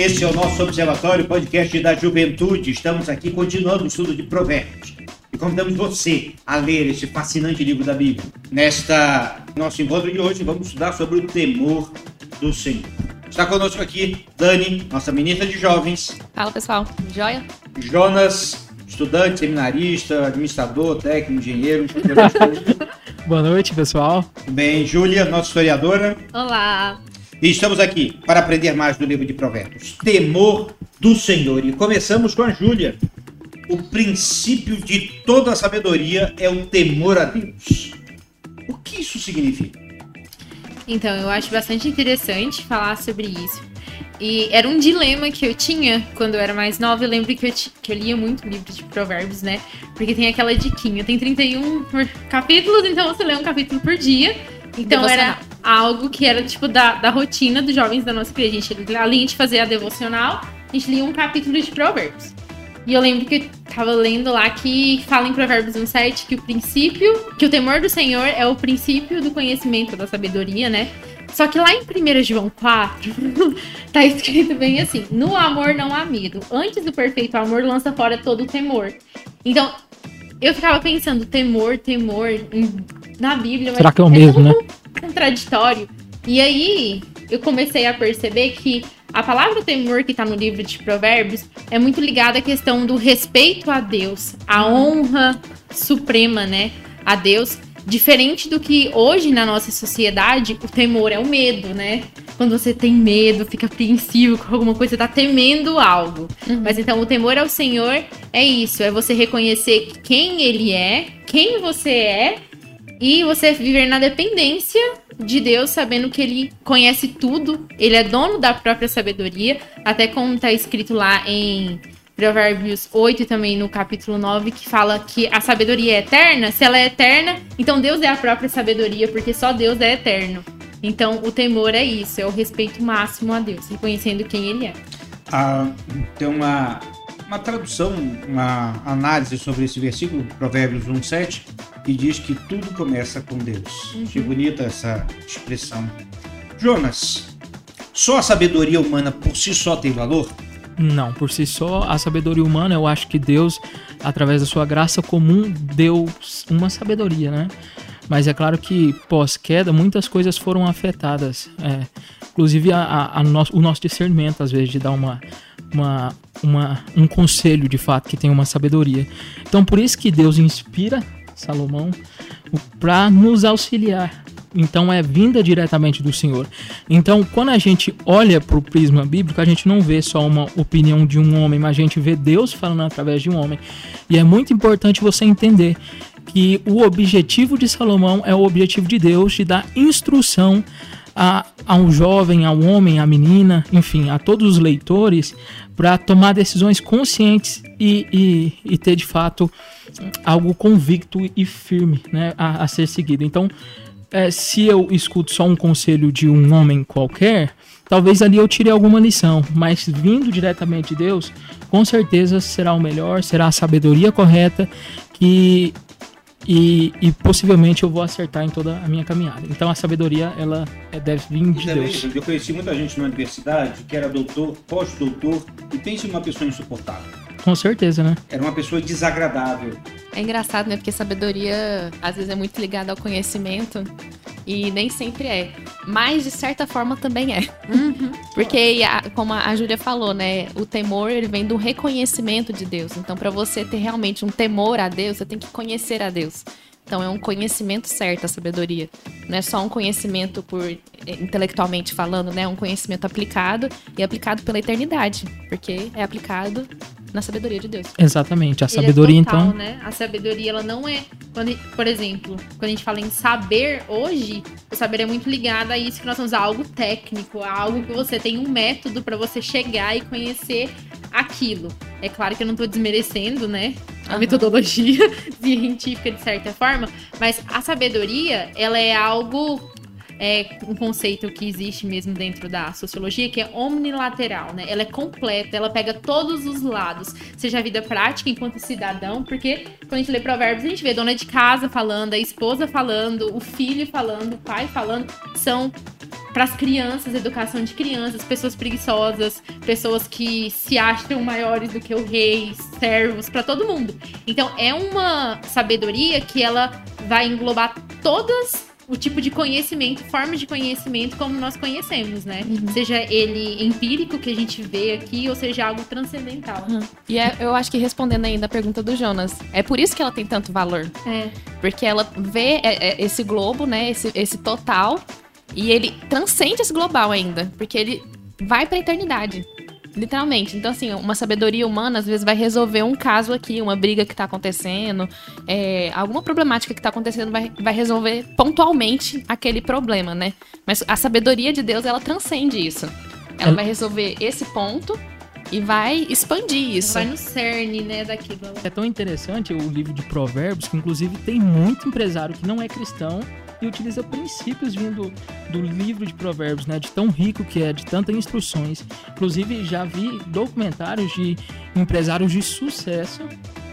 Esse é o nosso Observatório Podcast da Juventude. Estamos aqui continuando o estudo de Provérbios. E convidamos você a ler esse fascinante livro da Bíblia. Nesta nosso encontro de hoje, vamos estudar sobre o temor do Senhor. Está conosco aqui Dani, nossa ministra de jovens. Fala pessoal, joia? Jonas, estudante, seminarista, administrador, técnico, engenheiro. Boa noite, pessoal. Tudo bem, Júlia, nossa historiadora. Olá. E estamos aqui para aprender mais do livro de Provérbios. Temor do Senhor. E começamos com a Júlia. O princípio de toda a sabedoria é o temor a Deus. O que isso significa? Então, eu acho bastante interessante falar sobre isso. E era um dilema que eu tinha quando eu era mais nova. Eu lembro que eu, que eu lia muito livros de provérbios, né? Porque tem aquela diquinha. Tem 31 capítulos, então você lê um capítulo por dia. Então era algo que era tipo da, da rotina dos jovens da nossa igreja. A gente, além de fazer a devocional, a gente lia um capítulo de provérbios. E eu lembro que eu tava lendo lá que fala em Provérbios 1,7 que o princípio, que o temor do Senhor é o princípio do conhecimento, da sabedoria, né? Só que lá em 1 João 4, tá escrito bem assim: No amor não há medo. Antes do perfeito amor, lança fora todo o temor. Então, eu ficava pensando, temor, temor, na Bíblia. Será que é o mesmo, né? Contraditório. E aí, eu comecei a perceber que a palavra temor que está no livro de Provérbios é muito ligada à questão do respeito a Deus, a honra suprema, né, a Deus. Diferente do que hoje na nossa sociedade, o temor é o medo, né? Quando você tem medo, fica apreensivo com alguma coisa, tá temendo algo. Uhum. Mas então o temor ao Senhor é isso, é você reconhecer quem ele é, quem você é e você viver na dependência de Deus, sabendo que ele conhece tudo, ele é dono da própria sabedoria, até como está escrito lá em Provérbios 8 e também no capítulo 9, que fala que a sabedoria é eterna. Se ela é eterna, então Deus é a própria sabedoria, porque só Deus é eterno. Então o temor é isso, é o respeito máximo a Deus, reconhecendo quem ele é. Ah, tem uma, uma tradução, uma análise sobre esse versículo, Provérbios 1,7, que diz que tudo começa com Deus. Uhum. Que bonita essa expressão. Jonas, só a sabedoria humana por si só tem valor? Não, por si só, a sabedoria humana, eu acho que Deus, através da sua graça comum, deu uma sabedoria, né? Mas é claro que pós-queda, muitas coisas foram afetadas. É, inclusive a, a, a nosso, o nosso discernimento, às vezes, de dar uma, uma, uma, um conselho de fato que tem uma sabedoria. Então, por isso que Deus inspira Salomão, para nos auxiliar. Então é vinda diretamente do Senhor. Então, quando a gente olha para o prisma bíblico, a gente não vê só uma opinião de um homem, mas a gente vê Deus falando através de um homem. E é muito importante você entender que o objetivo de Salomão é o objetivo de Deus de dar instrução a, a um jovem, a um homem, a menina, enfim, a todos os leitores, para tomar decisões conscientes e, e, e ter de fato algo convicto e firme né, a, a ser seguido. Então, é, se eu escuto só um conselho de um homem qualquer, talvez ali eu tire alguma lição, mas vindo diretamente de Deus, com certeza será o melhor, será a sabedoria correta que e, e, possivelmente eu vou acertar em toda a minha caminhada. Então a sabedoria ela é, deve vir de Deus. Eu conheci muita gente na universidade que era doutor, pós-doutor e pense numa pessoa insuportável. Com certeza, né? Era uma pessoa desagradável. É engraçado, né? Porque sabedoria às vezes é muito ligada ao conhecimento e nem sempre é. Mas de certa forma também é. Uhum. Porque, como a Júlia falou, né? O temor ele vem do reconhecimento de Deus. Então, para você ter realmente um temor a Deus, você tem que conhecer a Deus. Então é um conhecimento certo a sabedoria. Não é só um conhecimento por eh, intelectualmente falando, né? É um conhecimento aplicado e aplicado pela eternidade, porque é aplicado na sabedoria de Deus. Exatamente. A Ele é sabedoria, é total, então. Né? A sabedoria, ela não é. Quando, por exemplo, quando a gente fala em saber hoje, o saber é muito ligado a isso que nós somos a algo técnico, a algo que você tem um método para você chegar e conhecer aquilo. É claro que eu não estou desmerecendo, né? A uhum. metodologia científica de certa forma, mas a sabedoria, ela é algo é um conceito que existe mesmo dentro da sociologia, que é omnilateral, né? Ela é completa, ela pega todos os lados, seja a vida prática enquanto cidadão, porque quando a gente lê provérbios, a gente vê a dona de casa falando, a esposa falando, o filho falando, o pai falando, são para as crianças, educação de crianças, pessoas preguiçosas, pessoas que se acham maiores do que o rei, servos, para todo mundo. Então é uma sabedoria que ela vai englobar todas o tipo de conhecimento, formas de conhecimento como nós conhecemos, né? Uhum. Seja ele empírico que a gente vê aqui, ou seja algo transcendental. Uhum. E é, eu acho que respondendo ainda a pergunta do Jonas, é por isso que ela tem tanto valor. É. Porque ela vê é, é, esse globo, né? Esse, esse total e ele transcende esse global ainda, porque ele vai para a eternidade. Literalmente. Então, assim, uma sabedoria humana às vezes vai resolver um caso aqui, uma briga que tá acontecendo, é, alguma problemática que tá acontecendo, vai, vai resolver pontualmente aquele problema, né? Mas a sabedoria de Deus, ela transcende isso. Ela é. vai resolver esse ponto e vai expandir isso. Vai no cerne, né, daquilo. É tão interessante o livro de Provérbios, que inclusive tem muito empresário que não é cristão e utiliza princípios vindo do livro de Provérbios, né? De tão rico que é, de tantas instruções. Inclusive, já vi documentários de empresários de sucesso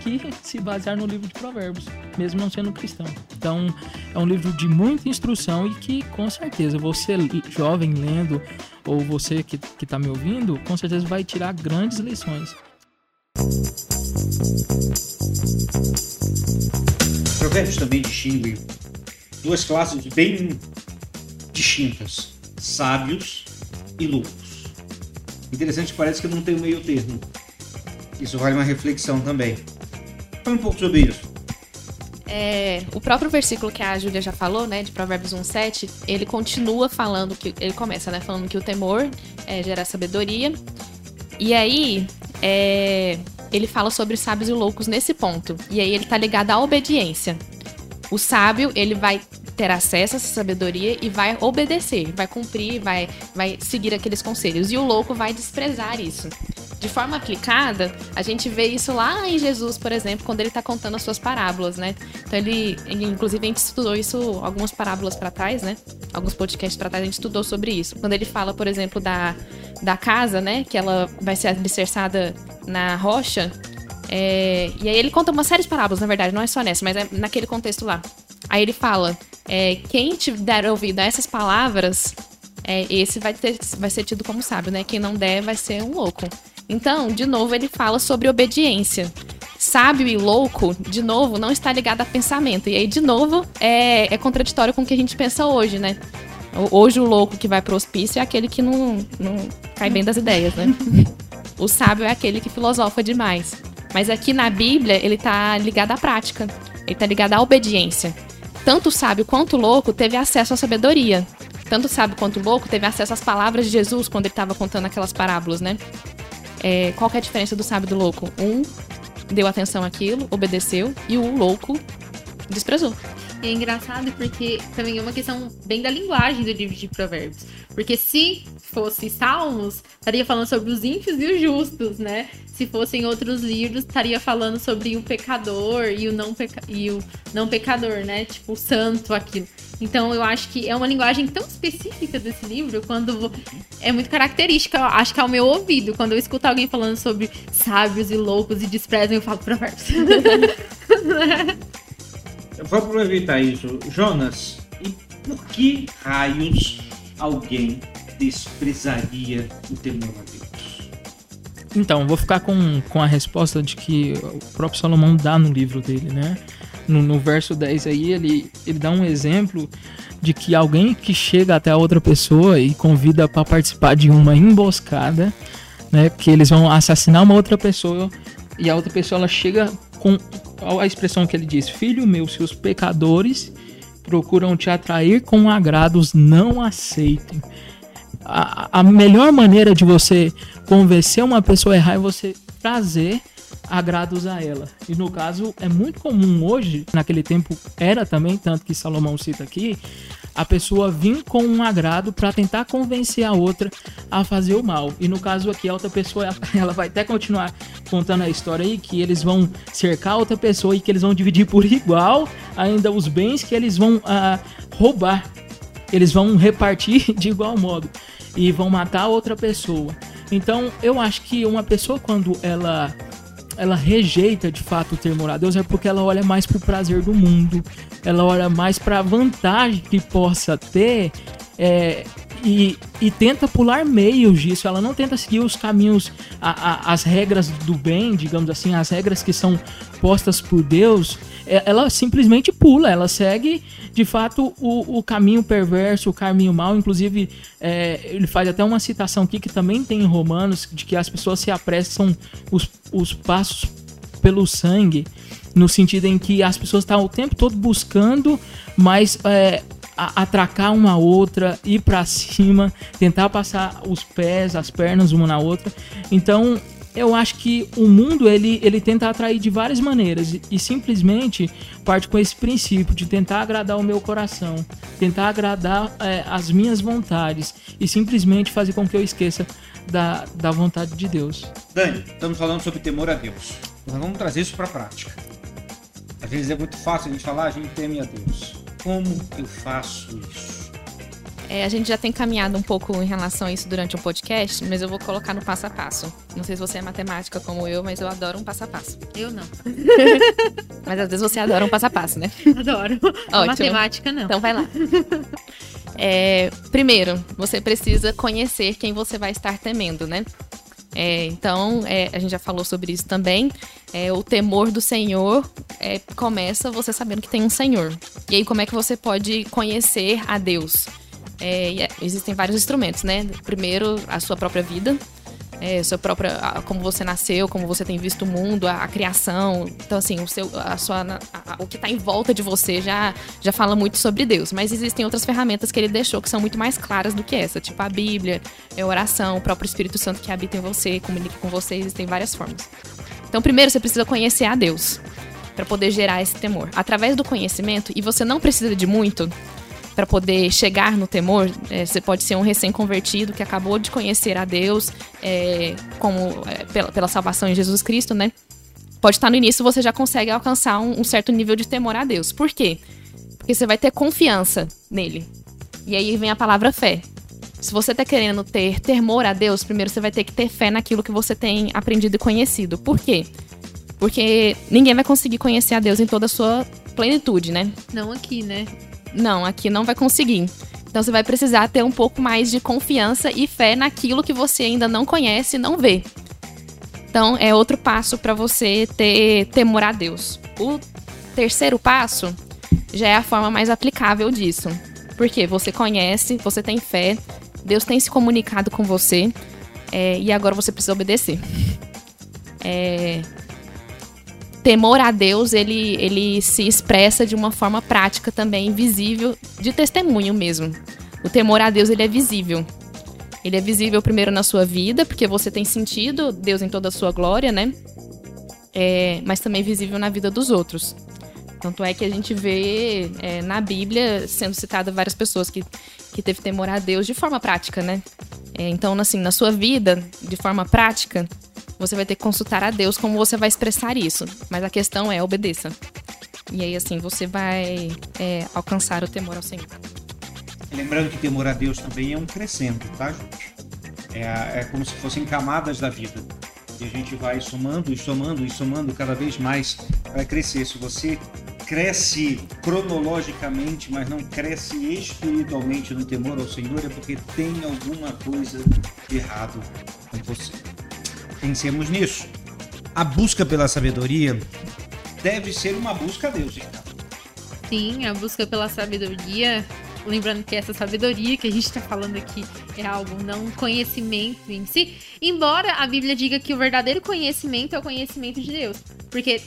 que se basearam no livro de Provérbios, mesmo não sendo cristão. Então, é um livro de muita instrução e que, com certeza, você jovem lendo, ou você que está me ouvindo, com certeza vai tirar grandes lições. Provérbios também distingue duas classes bem distintas: sábios e loucos. Interessante, parece que não tem um meio termo. Isso vale uma reflexão também. Fala um pouco sobre isso. É, o próprio versículo que a Júlia já falou, né, de Provérbios 1:7, ele continua falando que ele começa, né, falando que o temor é, gera sabedoria. E aí, é, ele fala sobre sábios e loucos nesse ponto. E aí ele tá ligado à obediência. O sábio, ele vai ter acesso a essa sabedoria e vai obedecer, vai cumprir, vai, vai seguir aqueles conselhos. E o louco vai desprezar isso. De forma aplicada, a gente vê isso lá em Jesus, por exemplo, quando ele está contando as suas parábolas, né? Então ele, inclusive a gente estudou isso algumas parábolas para trás, né? Alguns podcasts para trás a gente estudou sobre isso. Quando ele fala, por exemplo, da, da casa, né? Que ela vai ser alicerçada na rocha, é, e aí ele conta uma série de parábolas, na verdade, não é só nessa, mas é naquele contexto lá. Aí ele fala: é, quem te der ouvido a essas palavras, é, esse vai, ter, vai ser tido como sábio, né? Quem não der vai ser um louco. Então, de novo, ele fala sobre obediência. Sábio e louco, de novo, não está ligado a pensamento. E aí, de novo, é, é contraditório com o que a gente pensa hoje, né? Hoje o louco que vai pro hospício é aquele que não, não cai bem das ideias, né? o sábio é aquele que filosofa demais. Mas aqui na Bíblia, ele tá ligado à prática. Ele tá ligado à obediência. Tanto o sábio quanto o louco teve acesso à sabedoria. Tanto o sábio quanto o louco teve acesso às palavras de Jesus quando ele estava contando aquelas parábolas, né? É, qual é a diferença do sábio e do louco? Um deu atenção àquilo, obedeceu, e o louco desprezou. É engraçado porque também é uma questão bem da linguagem do livro de Provérbios. Porque se fosse Salmos, estaria falando sobre os ímpios e os justos, né? Se fossem outros livros, estaria falando sobre o pecador e o não, peca... e o não pecador, né? Tipo, o santo, aquilo. Então eu acho que é uma linguagem tão específica desse livro, quando é muito característica, acho que ao meu ouvido. Quando eu escuto alguém falando sobre sábios e loucos e desprezam, eu falo provérbios. vou aproveitar isso. Jonas, e por que raios alguém desprezaria o temor a Deus? Então, vou ficar com, com a resposta de que o próprio Salomão dá no livro dele, né? No, no verso 10 aí, ele, ele dá um exemplo de que alguém que chega até a outra pessoa e convida para participar de uma emboscada, né? Que eles vão assassinar uma outra pessoa e a outra pessoa ela chega com a expressão que ele diz: Filho meu, se os pecadores procuram te atrair com agrados, não aceitem. A, melhor maneira de você convencer uma pessoa a errar é você trazer agrados a ela. E no caso, é muito comum hoje, naquele tempo era também, tanto que Salomão cita aqui, a pessoa vir com um agrado para tentar convencer a outra a fazer o mal. E no caso aqui, a outra pessoa, ela vai até continuar contando a história aí, que eles vão cercar a outra pessoa e que eles vão dividir por igual ainda os bens que eles vão uh, roubar. Eles vão repartir de igual modo e vão matar outra pessoa. Então, eu acho que uma pessoa quando ela ela rejeita de fato o a Deus é porque ela olha mais para o prazer do mundo, ela olha mais para a vantagem que possa ter é, e, e tenta pular meios disso. Ela não tenta seguir os caminhos, a, a, as regras do bem, digamos assim, as regras que são postas por Deus. É, ela simplesmente pula, ela segue de fato o, o caminho perverso, o caminho mau. Inclusive, é, ele faz até uma citação aqui que também tem em Romanos, de que as pessoas se apressam os, os passos pelo sangue, no sentido em que as pessoas estão o tempo todo buscando, mas é, atracar uma outra, ir para cima, tentar passar os pés, as pernas uma na outra. Então, eu acho que o mundo ele, ele tenta atrair de várias maneiras e, e, simplesmente parte com esse princípio de tentar agradar o meu coração, tentar agradar é, as minhas vontades e simplesmente fazer com que eu esqueça da, da vontade de Deus. Dani, estamos falando sobre temor a Deus. Nós vamos trazer isso para a prática. Às vezes é muito fácil a gente falar, a gente teme a Deus. Como eu faço isso? É, a gente já tem caminhado um pouco em relação a isso durante o podcast, mas eu vou colocar no passo a passo. Não sei se você é matemática como eu, mas eu adoro um passo a passo. Eu não. mas às vezes você adora um passo a passo, né? Adoro. Ótimo. Matemática não. Então vai lá. É, primeiro, você precisa conhecer quem você vai estar temendo, né? É, então, é, a gente já falou sobre isso também. É, o temor do Senhor é, começa você sabendo que tem um Senhor. E aí, como é que você pode conhecer a Deus? É, é, existem vários instrumentos, né? Primeiro, a sua própria vida, é, sua própria, como você nasceu, como você tem visto o mundo, a, a criação. Então, assim, o, seu, a sua, a, o que está em volta de você já, já fala muito sobre Deus. Mas existem outras ferramentas que ele deixou que são muito mais claras do que essa, tipo a Bíblia, a é oração, o próprio Espírito Santo que habita em você, comunica com você, existem várias formas. Então, primeiro você precisa conhecer a Deus para poder gerar esse temor. Através do conhecimento, e você não precisa de muito, para poder chegar no temor. É, você pode ser um recém-convertido que acabou de conhecer a Deus é, como é, pela, pela salvação em Jesus Cristo, né? Pode estar no início, você já consegue alcançar um, um certo nível de temor a Deus. Por quê? Porque você vai ter confiança nele. E aí vem a palavra fé. Se você está querendo ter temor a Deus, primeiro você vai ter que ter fé naquilo que você tem aprendido e conhecido. Por quê? Porque ninguém vai conseguir conhecer a Deus em toda a sua plenitude, né? Não aqui, né? Não, aqui não vai conseguir. Então você vai precisar ter um pouco mais de confiança e fé naquilo que você ainda não conhece e não vê. Então é outro passo para você ter temor a Deus. O terceiro passo já é a forma mais aplicável disso. Porque você conhece, você tem fé, Deus tem se comunicado com você é, e agora você precisa obedecer. É, temor a Deus, ele, ele se expressa de uma forma prática também, visível, de testemunho mesmo. O temor a Deus, ele é visível. Ele é visível primeiro na sua vida, porque você tem sentido Deus em toda a sua glória, né? É, mas também visível na vida dos outros. Tanto é que a gente vê é, na Bíblia sendo citada várias pessoas que, que teve temor a Deus de forma prática, né? É, então, assim, na sua vida, de forma prática, você vai ter que consultar a Deus como você vai expressar isso. Mas a questão é obedeça. E aí, assim, você vai é, alcançar o temor ao Senhor. Lembrando que temor a Deus também é um crescendo, tá, gente? É, é como se fossem camadas da vida. E a gente vai somando e somando e somando cada vez mais para crescer. Se você cresce cronologicamente, mas não cresce espiritualmente no temor ao Senhor, é porque tem alguma coisa errado com você pensemos nisso. A busca pela sabedoria deve ser uma busca a Deus, então. Sim, a busca pela sabedoria. Lembrando que essa sabedoria que a gente está falando aqui é algo, não conhecimento em si. Embora a Bíblia diga que o verdadeiro conhecimento é o conhecimento de Deus. Porque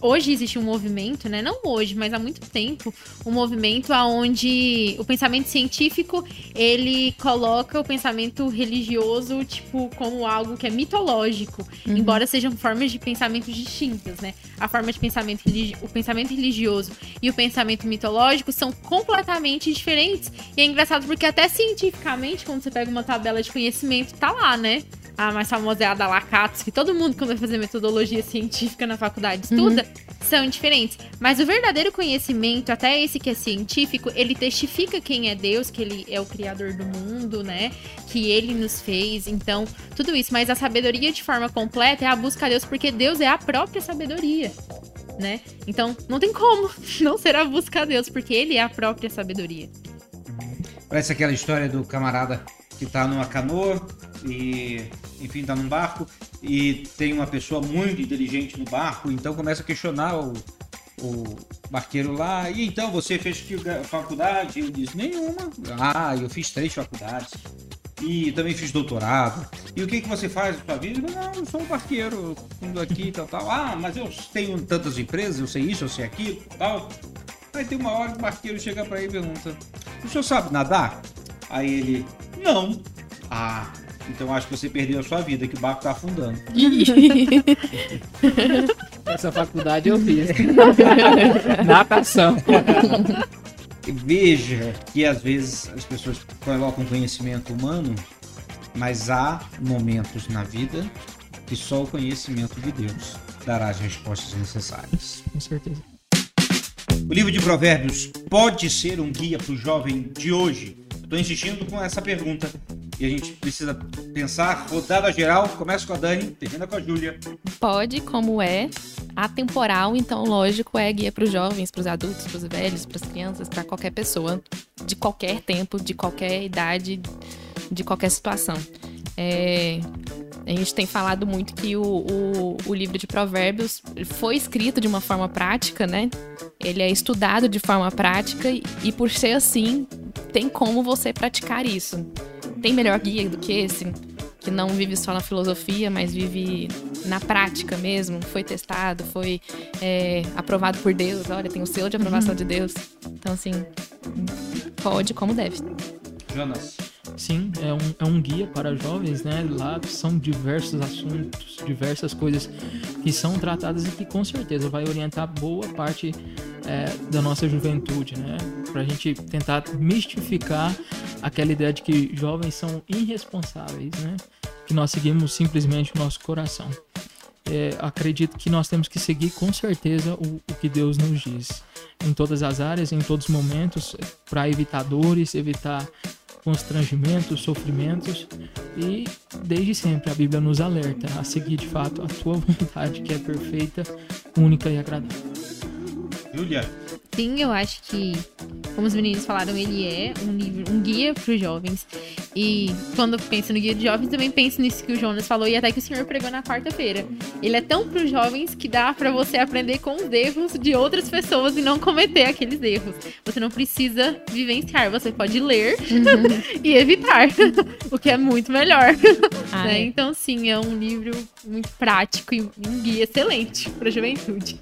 hoje existe um movimento, né? Não hoje, mas há muito tempo, um movimento aonde o pensamento científico ele coloca o pensamento religioso tipo como algo que é mitológico, uhum. embora sejam formas de pensamento distintas, né? A forma de pensamento o pensamento religioso e o pensamento mitológico são completamente diferentes. E é engraçado porque até cientificamente, quando você pega uma tabela de conhecimento, tá lá, né? a mais famosa é a da Lakatos, que todo mundo, quando vai fazer metodologia científica na faculdade, estuda, uhum. São diferentes. Mas o verdadeiro conhecimento, até esse que é científico, ele testifica quem é Deus, que ele é o criador do mundo, né? Que ele nos fez. Então, tudo isso. Mas a sabedoria de forma completa é a busca a Deus, porque Deus é a própria sabedoria. Né? Então, não tem como não ser a busca a Deus, porque ele é a própria sabedoria. Parece aquela história do camarada que tá numa canoa e, enfim, tá num barco e tem uma pessoa muito inteligente no barco, então começa a questionar o, o barqueiro lá. E então você fez que faculdade? Ele diz: nenhuma. Ah, eu fiz três faculdades. E também fiz doutorado. E o que, que você faz na sua vida? Não, eu sou um barqueiro, indo aqui e tal, tal. Ah, mas eu tenho tantas empresas, eu sei isso, eu sei aquilo, tal. Aí tem uma hora que o barqueiro chega para ele e pergunta: O senhor sabe nadar? Aí ele: Não. Ah, então acho que você perdeu a sua vida, que o barco tá afundando. Essa faculdade eu fiz. Natação. Veja que às vezes as pessoas colocam conhecimento humano, mas há momentos na vida que só o conhecimento de Deus dará as respostas necessárias. Com certeza. O livro de Provérbios pode ser um guia para o jovem de hoje? Estou insistindo com essa pergunta e a gente precisa pensar, rodada geral, começa com a Dani, termina com a Júlia. Pode, como é, atemporal, então lógico é guia para os jovens, para os adultos, para os velhos, para as crianças, para qualquer pessoa, de qualquer tempo, de qualquer idade, de qualquer situação. É, a gente tem falado muito que o, o, o, livro de Provérbios foi escrito de uma forma prática, né? Ele é estudado de forma prática e, e por ser assim, tem como você praticar isso tem melhor guia do que esse? Que não vive só na filosofia, mas vive na prática mesmo. Foi testado, foi é, aprovado por Deus. Olha, tem o selo de aprovação uhum. de Deus. Então, assim, pode como deve. Jonas. Sim, é um, é um guia para jovens, né? Lá são diversos assuntos, diversas coisas que são tratadas e que com certeza vai orientar boa parte é, da nossa juventude, né? Para a gente tentar mistificar aquela ideia de que jovens são irresponsáveis, né? Que nós seguimos simplesmente o nosso coração. É, acredito que nós temos que seguir com certeza o, o, que Deus nos diz em todas as áreas, em todos os momentos, para evitar dores, evitar constrangimentos, sofrimentos e desde sempre a Bíblia nos alerta a seguir de fato a sua vontade que é perfeita, única e agradável. Júlia. Sim, eu acho que, como os meninos falaram, ele é um livro, um guia para os jovens. E quando eu penso no guia de jovens, também penso nisso que o Jonas falou e até que o senhor pregou na quarta-feira. Ele é tão para os jovens que dá para você aprender com os erros de outras pessoas e não cometer aqueles erros. Você não precisa vivenciar, você pode ler uhum. e evitar, o que é muito melhor. Ah, né? é. Então, sim, é um livro muito prático e um guia excelente para a juventude.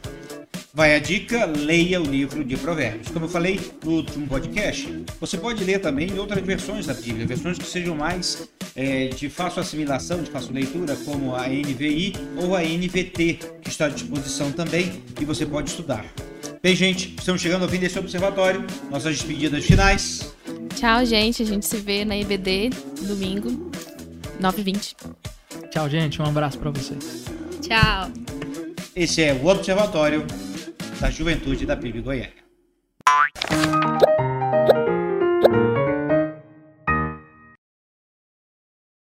Vai a dica, leia o livro de Provérbios. Como eu falei no último podcast, você pode ler também outras versões da Bíblia, versões que sejam mais é, de fácil assimilação, de fácil leitura, como a NVI ou a NVT, que está à disposição também e você pode estudar. Bem, gente, estamos chegando ao fim desse observatório. Nossas despedidas finais. Tchau, gente. A gente se vê na IBD domingo, 9h20. Tchau, gente. Um abraço para vocês. Tchau. Esse é o Observatório da Juventude da PIB Goiânia.